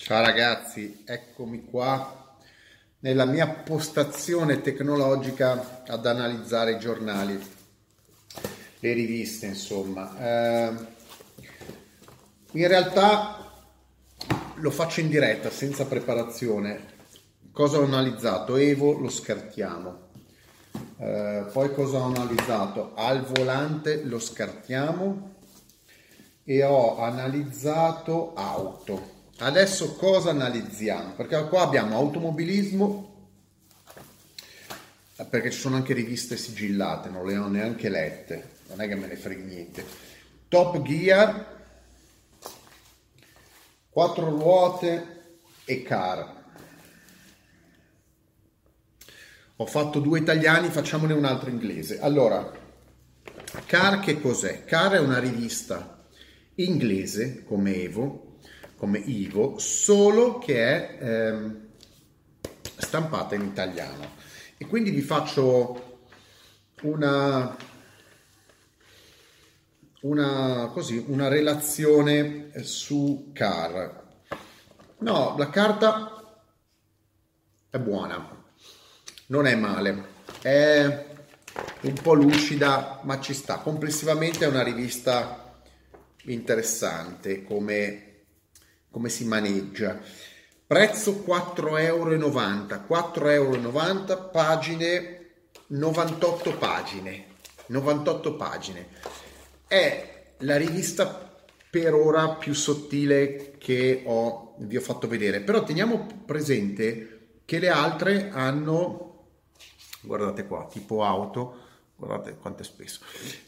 Ciao ragazzi, eccomi qua nella mia postazione tecnologica ad analizzare i giornali, le riviste insomma. Eh, in realtà lo faccio in diretta, senza preparazione. Cosa ho analizzato? Evo lo scartiamo. Eh, poi cosa ho analizzato? Al volante lo scartiamo e ho analizzato auto. Adesso cosa analizziamo? Perché qua abbiamo automobilismo, perché ci sono anche riviste sigillate, non le ho neanche lette, non è che me ne frega niente. Top Gear, quattro ruote e car. Ho fatto due italiani, facciamone un altro inglese. Allora, Car che cos'è? Car è una rivista inglese come Evo, come Ivo, solo che è ehm, stampata in italiano. E quindi vi faccio una, una, così, una relazione su Car. No, la carta è buona non è male, è un po' lucida, ma ci sta. Complessivamente è una rivista interessante come, come si maneggia. Prezzo 4,90 euro, 4,90 euro, pagine 98 pagine. 98 pagine. È la rivista per ora più sottile che ho, vi ho fatto vedere, però teniamo presente che le altre hanno guardate qua, tipo auto, guardate quanto è spesso,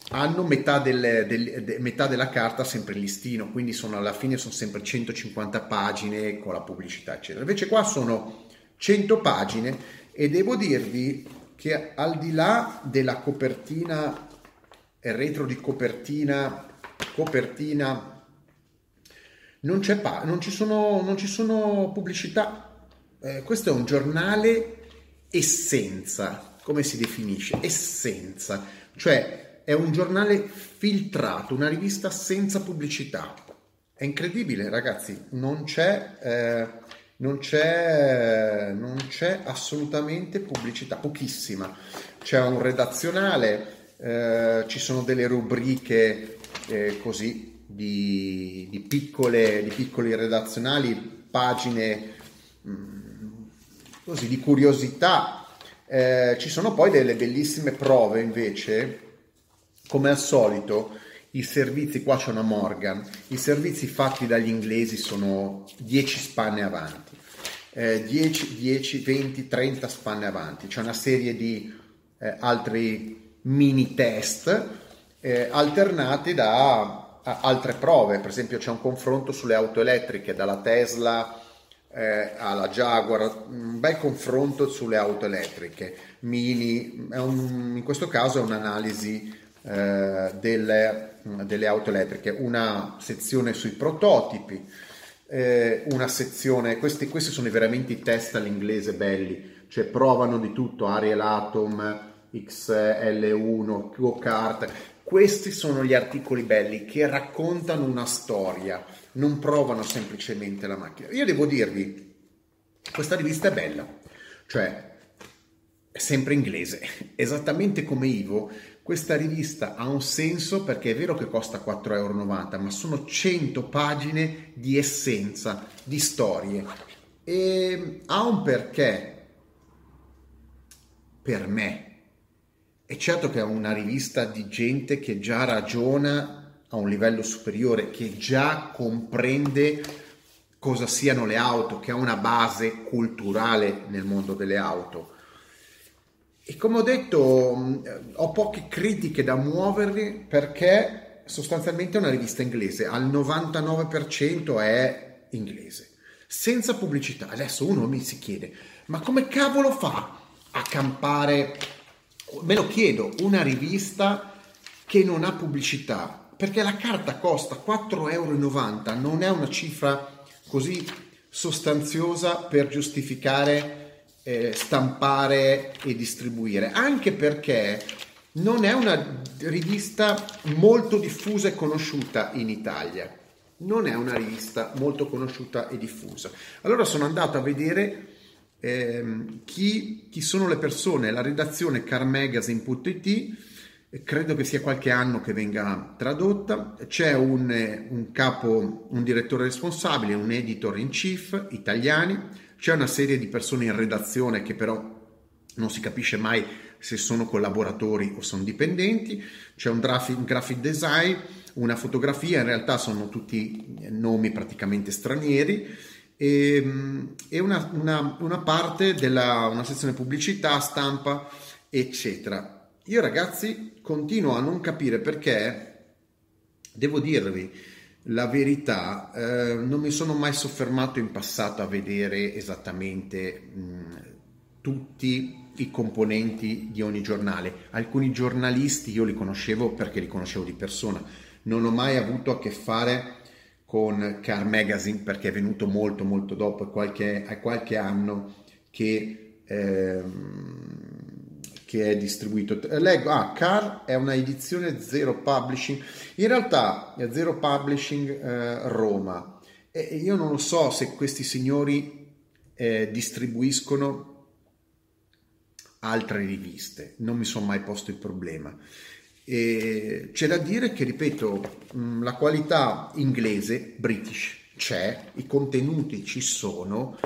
hanno metà, del, del, de, metà, della carta sempre in listino, quindi sono, alla fine sono sempre 150 pagine con la pubblicità, eccetera. Invece qua sono 100 pagine e devo dirvi che al di là della copertina, il retro di copertina, copertina, non, c'è pa- non, ci, sono, non ci sono pubblicità. Eh, questo è un giornale essenza, come si definisce? Essenza, cioè è un giornale filtrato, una rivista senza pubblicità. È incredibile, ragazzi, non c'è, eh, non c'è, non c'è assolutamente pubblicità, pochissima. C'è un redazionale, eh, ci sono delle rubriche eh, così di, di, piccole, di piccoli redazionali, pagine mh, mm, così di curiosità eh, ci sono poi delle bellissime prove invece, come al solito, i servizi, qua c'è una Morgan, i servizi fatti dagli inglesi sono 10 spanne avanti, eh, 10, 10, 20, 30 spanne avanti, c'è una serie di eh, altri mini test eh, alternati da altre prove, per esempio c'è un confronto sulle auto elettriche dalla Tesla eh, alla Jaguar, un bel confronto sulle auto elettriche, Mini, un, in questo caso è un'analisi eh, delle, delle, auto elettriche, una sezione sui prototipi, eh, una sezione, questi, questi sono veramente i test all'inglese belli, cioè provano di tutto, Ariel Atom, XL1, Go-Kart, questi sono gli articoli belli che raccontano una storia, non provano semplicemente la macchina. Io devo dirvi, questa rivista è bella, cioè è sempre inglese, esattamente come Ivo. Questa rivista ha un senso perché è vero che costa 4,90 euro, ma sono 100 pagine di essenza, di storie. E ha un perché per me è certo che è una rivista di gente che già ragiona a un livello superiore, che già comprende cosa siano le auto, che ha una base culturale nel mondo delle auto. E come ho detto, ho poche critiche da muovervi perché sostanzialmente è una rivista inglese, al 99% è inglese, senza pubblicità. Adesso uno mi si chiede, ma come cavolo fa a campare me lo chiedo, una rivista che non ha pubblicità, perché la carta costa 4,90 euro, non è una cifra così sostanziosa per giustificare eh, stampare e distribuire, anche perché non è una rivista molto diffusa e conosciuta in Italia. non è una rivista molto conosciuta e diffusa. Allora sono andato a vedere ehm, chi, chi, sono le persone, la redazione carmagazine.it, credo che sia qualche anno che venga tradotta, c'è un, un capo, un direttore responsabile, un editor in chief italiani, c'è una serie di persone in redazione che però non si capisce mai se sono collaboratori o sono dipendenti, c'è un graphic, un graphic design, una fotografia, in realtà sono tutti nomi praticamente stranieri. E, e una, una, una, parte della una sezione pubblicità, stampa, eccetera. Io ragazzi continuo a non capire perché, devo dirvi la verità, eh, non mi sono mai soffermato in passato a vedere esattamente mh, tutti i componenti di ogni giornale. Alcuni giornalisti io li conoscevo perché li conoscevo di persona non ho mai avuto a che fare con Car Magazine perché è venuto molto molto dopo, è qualche, è qualche anno che, ehm, che, è distribuito. Leggo, ah, Car è una edizione Zero Publishing, in realtà è Zero Publishing eh, Roma e io non lo so se questi signori eh, distribuiscono altre riviste, non mi sono mai posto il problema. E c'è da dire che, ripeto, mm, la qualità inglese, british, c'è, i contenuti ci sono,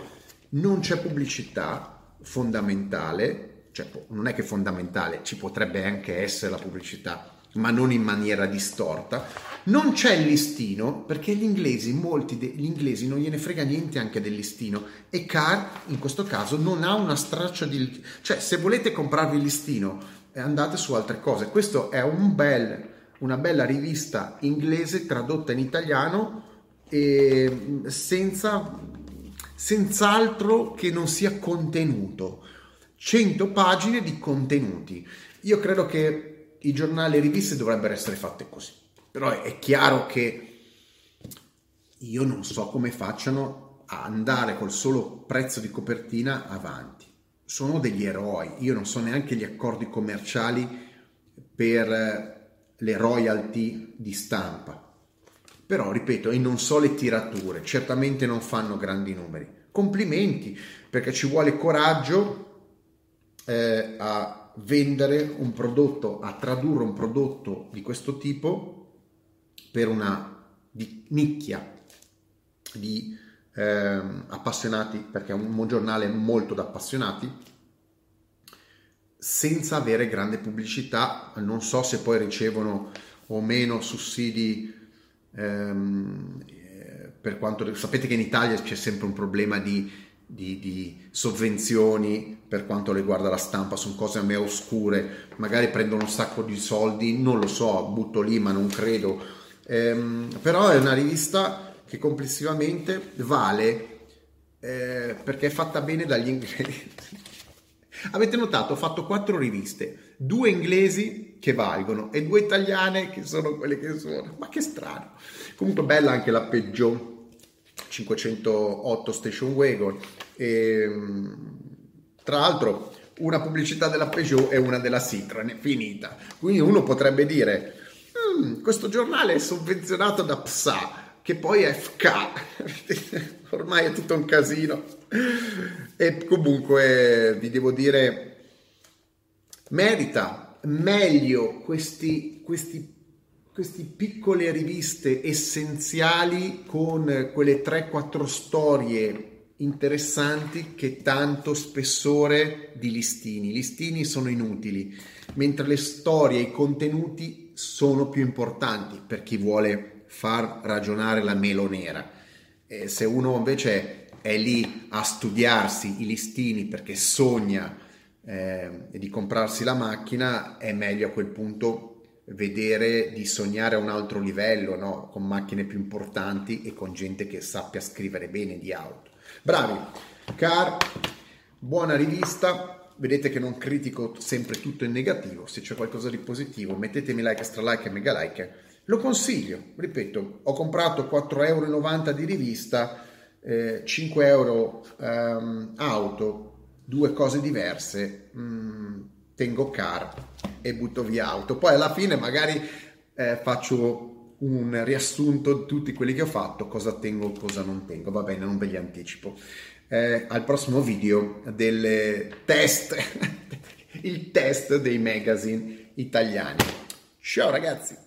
non c'è pubblicità fondamentale, cioè non è che fondamentale, ci potrebbe anche essere la pubblicità, ma non in maniera distorta. Non c'è il listino perché gli inglesi, molti degli inglesi non gliene frega niente anche del listino e Car in questo caso non ha una straccia di... cioè se volete comprarvi il listino e andate su altre cose. Questo è un bel, una bella rivista inglese tradotta in italiano e senza, senz'altro che non sia contenuto. 100 pagine di contenuti. Io credo che i giornali e riviste dovrebbero essere fatte così. Però è chiaro che io non so come facciano a andare col solo prezzo di copertina avanti sono degli eroi. Io non so neanche gli accordi commerciali per eh, le royalty di stampa. Però, ripeto, e non so le tirature, certamente non fanno grandi numeri. Complimenti, perché ci vuole coraggio eh, a vendere un prodotto, a tradurre un prodotto di questo tipo per una di nicchia di eh, appassionati, perché è un giornale molto da appassionati, senza avere grande pubblicità. Non so se poi ricevono o meno sussidi. Ehm, per quanto sapete che in Italia c'è sempre un problema di, di, di, sovvenzioni per quanto riguarda la stampa, sono cose a me oscure, magari prendono un sacco di soldi, non lo so, butto lì, ma non credo. Ehm, però è una rivista che complessivamente vale eh, perché è fatta bene dagli inglesi. Avete notato, ho fatto quattro riviste, due inglesi che valgono e due italiane che sono quelle che sono. Ma che strano. Comunque bella anche la Peugeot 508 Station Wagon. E, tra l'altro una pubblicità della Peugeot e una della Citroen, finita. Quindi uno potrebbe dire, mm, questo giornale è sovvenzionato da PSA che poi è FK, ormai è tutto un casino. E comunque vi devo dire, merita meglio questi, questi, queste piccole riviste essenziali con quelle 3-4 storie interessanti che tanto spessore di listini. I listini sono inutili, mentre le storie, i contenuti sono più importanti per chi vuole far ragionare la melo nera. E se uno invece è lì a studiarsi i listini perché sogna eh, di comprarsi la macchina, è meglio a quel punto vedere di sognare a un altro livello, no? con macchine più importanti e con gente che sappia scrivere bene di auto. Bravi, Car, buona rivista. Vedete che non critico sempre tutto in negativo, se c'è qualcosa di positivo mettetemi like, extra e mega like lo consiglio, ripeto, ho comprato 4,90 euro di rivista, eh, 5 euro um, auto, due cose diverse, mm, tengo car e butto via auto. Poi alla fine magari eh, faccio un riassunto di tutti quelli che ho fatto, cosa tengo, cosa non tengo. Va bene, non ve li anticipo. Eh, al prossimo video del test, il test dei magazine italiani. Ciao ragazzi!